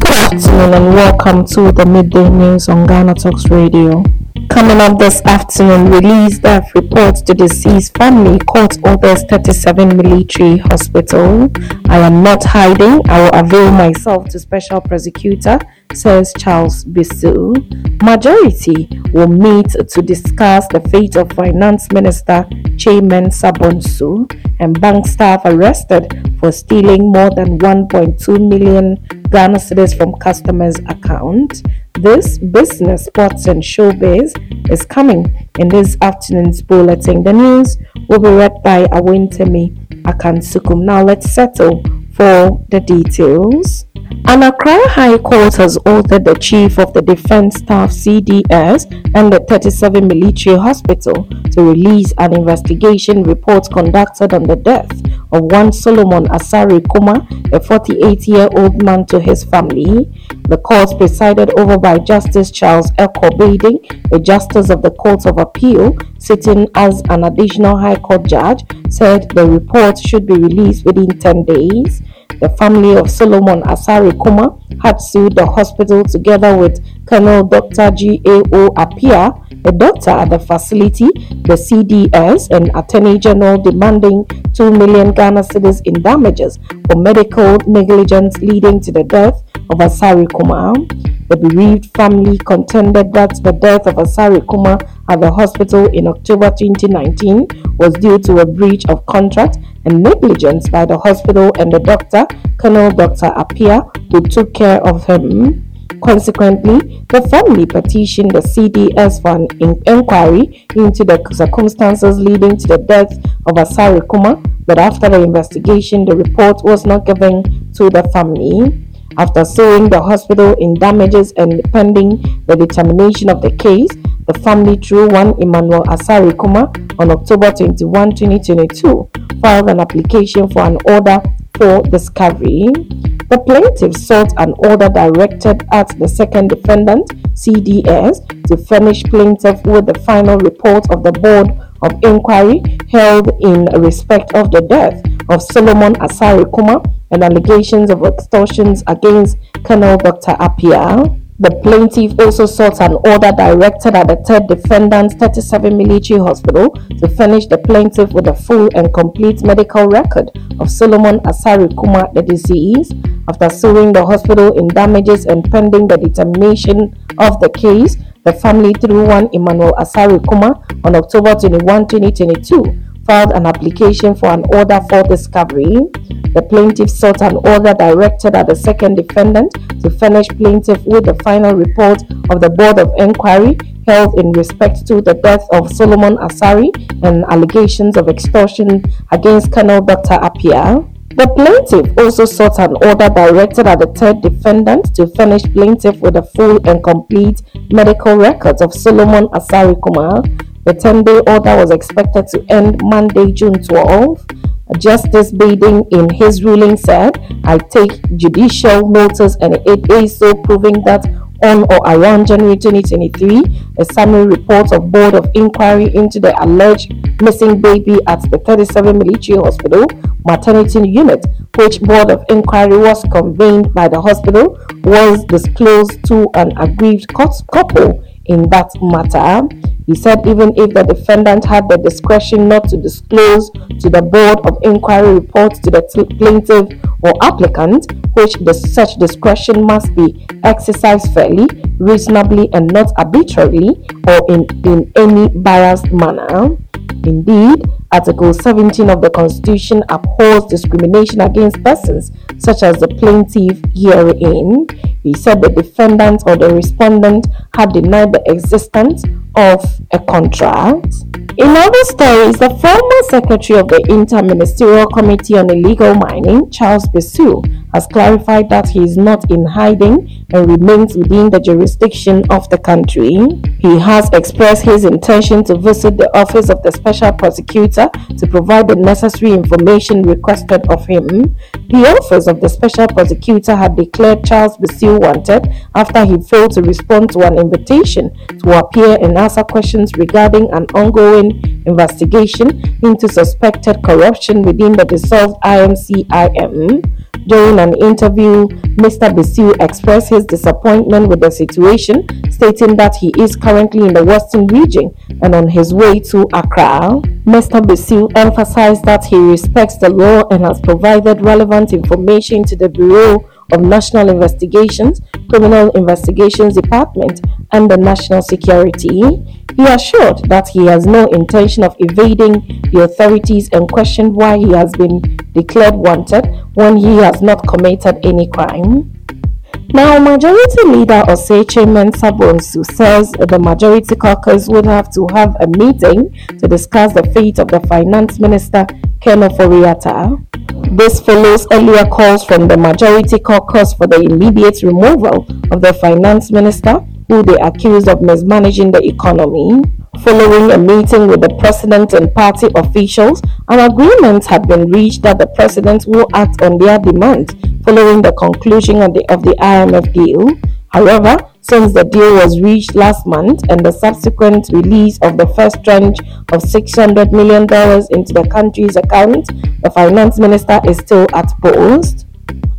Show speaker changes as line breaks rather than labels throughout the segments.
Good afternoon and welcome to the midday news on Ghana Talks Radio. Coming up this afternoon, release death reports to deceased family, court orders 37 military hospital. I am not hiding, I will avail myself to special prosecutor, says Charles Bisu. Majority will meet to discuss the fate of Finance Minister Kyei-Mensah-Bonsu and bank staff arrested for stealing more than 1.2 million Ghana cedis from customers' account. This business, sports, and showbiz is coming in this afternoon's bulletin. The news will be read by Awentemi Akansukum. Now let's settle for the details. An Accra High Court has ordered the Chief of the Defense Staff CDS and the 37 Military Hospital to release an investigation report conducted on the death of one Solomon Asari Kuma, a 48 year old man, to his family. The court, presided over by Justice Charles Ekow Baiden, a justice of the Court of Appeal, sitting as an additional High Court judge, said the report should be released within 10 days. The family of Solomon Asari Kuma had sued the hospital together with Colonel Dr. G.A.O. Apia, a doctor at the facility, the CDS, and Attorney General demanding 2 million Ghana cedis in damages for medical negligence leading to the death of Asari Kuma. The bereaved family contended that the death of Asari Kuma at the hospital in October 2019 was due to a breach of contract and negligence by the hospital and the doctor, Colonel Dr. Apia, who took care of him. Consequently, the family petitioned the CDS for an inquiry into the circumstances leading to the death of Asari Kuma, but after the investigation, the report was not given to the family. After suing the hospital in damages and pending the determination of the case, the family, through one Emmanuel Asari Kuma, on October 21, 2022, filed an application for an order for discovery. The plaintiff sought an order directed at the second defendant, CDS, to furnish plaintiff with the final report of the Board of Inquiry held in respect of the death of Solomon Asari Kuma and allegations of extortions against Colonel Dr. Apia. The plaintiff also sought an order directed at the third defendant, 37 Military Hospital, to furnish the plaintiff with a full and complete medical record of Solomon Asari Kuma, the deceased. After suing the hospital in damages and pending the determination of the case, the family, through one Emmanuel Asari Kuma, on October 21, 2022, filed an application for an order for discovery. The plaintiff sought an order directed at the second defendant to furnish plaintiff with the final report of the Board of Inquiry held in respect to the death of Solomon Asari and allegations of extortion against Colonel Dr. Apia. The plaintiff also sought an order directed at the third defendant to furnish plaintiff with a full and complete medical records of Solomon Asari Kumar. The 10 day order was expected to end Monday, June 12. Justice Baiden, in his ruling, said, I take judicial notice and it is so proving that on or around January 2023, a summary report of Board of Inquiry into the alleged missing baby at the 37 Military Hospital maternity unit, which Board of Inquiry was convened by the hospital, was disclosed to an aggrieved couple in that matter. He said even if the defendant had the discretion not to disclose to the Board of Inquiry reports to the plaintiff or applicant, which the, such discretion must be exercised fairly, reasonably, and not arbitrarily or in, in any biased manner. Indeed, Article 17 of the Constitution upholds discrimination against persons such as the plaintiff herein. He said the defendant or the respondent had denied the existence of a contract. In other stories, the former secretary of the Inter-Ministerial Committee on Illegal Mining, Charles Bissue, has clarified that he is not in hiding and remains within the jurisdiction of the country. He has expressed his intention to visit the office of the special prosecutor to provide the necessary information requested of him. The office of the special prosecutor had declared Charles Bissue wanted after he failed to respond to an invitation to appear and answer questions regarding an ongoing investigation into suspected corruption within the dissolved IMCIM. During an interview, Mr. Bissue expressed his disappointment with the situation, stating that he is currently in the Western region and on his way to Accra. Mr. Bissue emphasized that he respects the law and has provided relevant information to the Bureau of National Investigations, Criminal Investigations Department, and the National Security. He assured that he has no intention of evading the authorities and questioned why he has been declared wanted when he has not committed any crime. Now, Majority Leader Osei Kyei-Mensah-Bonsu says the Majority Caucus would have to have a meeting to discuss the fate of the Finance Minister Ken Ofori-Atta. This follows earlier calls from the Majority Caucus for the immediate removal of the Finance Minister, who they accused of mismanaging the economy. Following a meeting with the president and party officials, an agreement had been reached that the president will act on their demand following the conclusion of the, of the IMF deal. However, since the deal was reached last month and the subsequent release of the first tranche of $600 million into the country's account, the finance minister is still at post.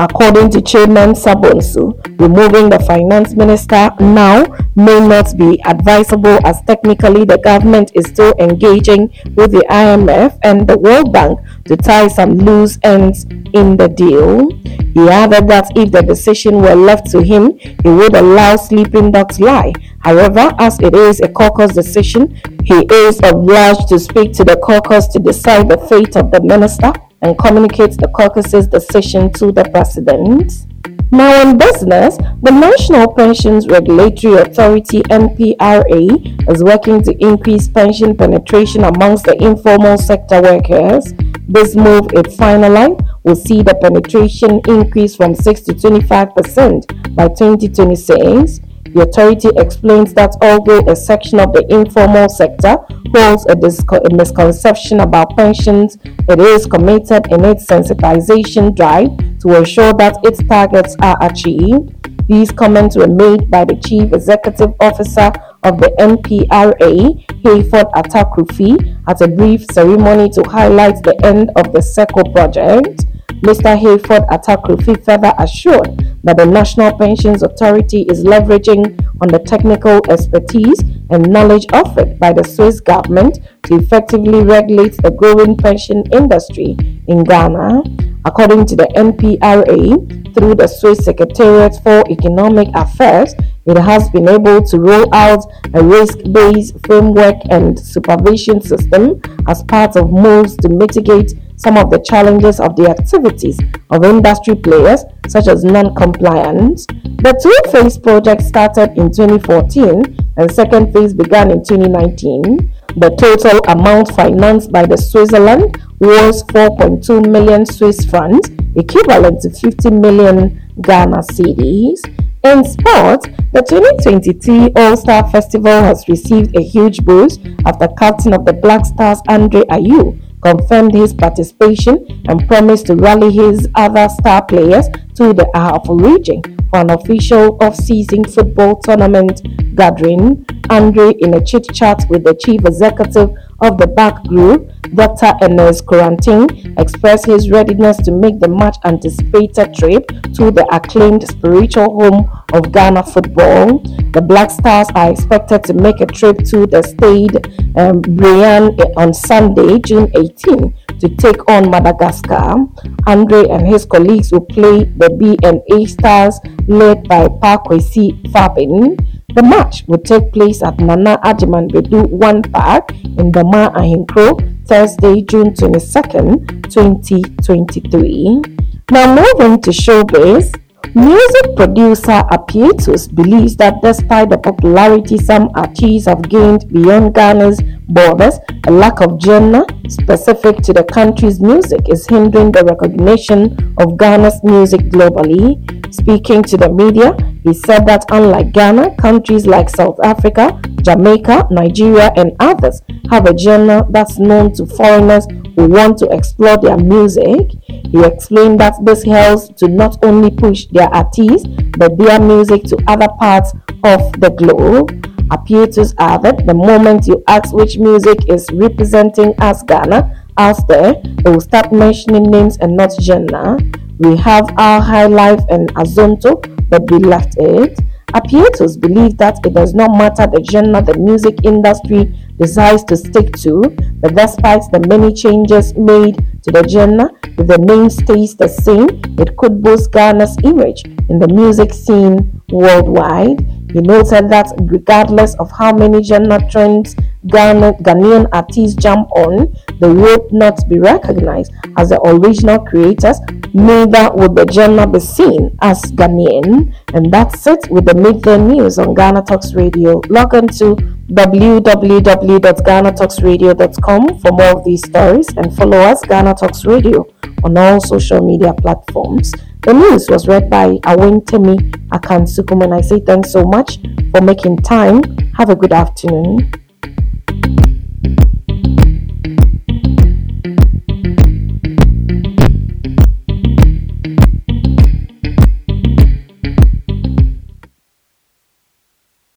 According to Kyei-Mensah-Bonsu, removing the finance minister now may not be advisable as technically the government is still engaging with the IMF and the World Bank to tie some loose ends in the deal. He added that if the decision were left to him, he would allow sleeping dogs lie. However, as it is a caucus decision, he is obliged to speak to the caucus to decide the fate of the minister and communicates the caucus's decision to the president. Now, in business, the National Pensions Regulatory Authority NPRA is working to increase pension penetration amongst the informal sector workers. This move, if finalized, will see the penetration increase from 6 to 25% by 2026. The authority explains that although a section of the informal sector holds a, disco- a, misconception about pensions, it is committed in its sensitization drive to ensure that its targets are achieved. These comments were made by the Chief Executive Officer of the NPRA, Hayford Atta-Krufi, at a brief ceremony to highlight the end of the SECO project. Mr. Hayford Atta-Krufi further assured that the National Pensions Authority is leveraging on the technical expertise and knowledge offered by the Swiss government to effectively regulate the growing pension industry in Ghana. According to the NPRA, through the Swiss Secretariat for Economic Affairs, it has been able to roll out a risk based framework and supervision system as part of moves to mitigate some of the challenges of the activities of industry players, such as non compliance. The two phase project started in 2014 and second phase began in 2019. The total amount financed by the Switzerland was 4.2 million Swiss francs, equivalent to 50 million Ghana cedis. In sport, the 2023 All Star Festival has received a huge boost after captain of the Black Stars Andre Ayew confirmed his participation and promised to rally his other star players to the Ahafo region for an official off-season football tournament gathering. Andre, in a chit-chat with the chief executive of the back Group, Dr. Enes Quarantin, expressed his readiness to make the much anticipated trip to the acclaimed spiritual home of Ghana football. The Black Stars are expected to make a trip to the Stade um, Brian on Sunday, June 18, to take on Madagascar. Andre and his colleagues will play the B&A Stars led by Paa Kwesi Fabin. The match will take place at Nana Agyemang Badu 1 Park in Dormaa Ahenkro, Thursday, June 22nd, 2023. Now moving to showbiz. Music producer Appietus believes that despite the popularity some artists have gained beyond Ghana's borders, a lack of genre specific to the country's music is hindering the recognition of Ghana's music globally. Speaking to the media, he said that unlike Ghana, countries like South Africa, Jamaica, Nigeria, and others have a genre that's known to foreigners who want to explore their music. He explained that this helps to not only push their artists but their music to other parts of the globe. Appietus added, the moment you ask which music is representing us Ghana out there, they will start mentioning names and not genre. We have our high life and Azonto, but we left it. Appietus believe that it does not matter the genre the music industry decides to stick to, but despite the many changes made to the genre, if the name stays the same, it could boost Ghana's image in the music scene worldwide. He noted that regardless of how many genre trends Ghanaian artists jump on, they would not be recognized as the original creators, neither would the genre be seen as Ghanaian. And that's it with the midday news on Ghana Talks Radio. Log on to www.ghanatalksradio.com for more of these stories and follow us, Ghana Talks Radio, on all social media platforms. The news was read by Awentemi Akansukum, and I say thanks so much for making time. Have a good afternoon.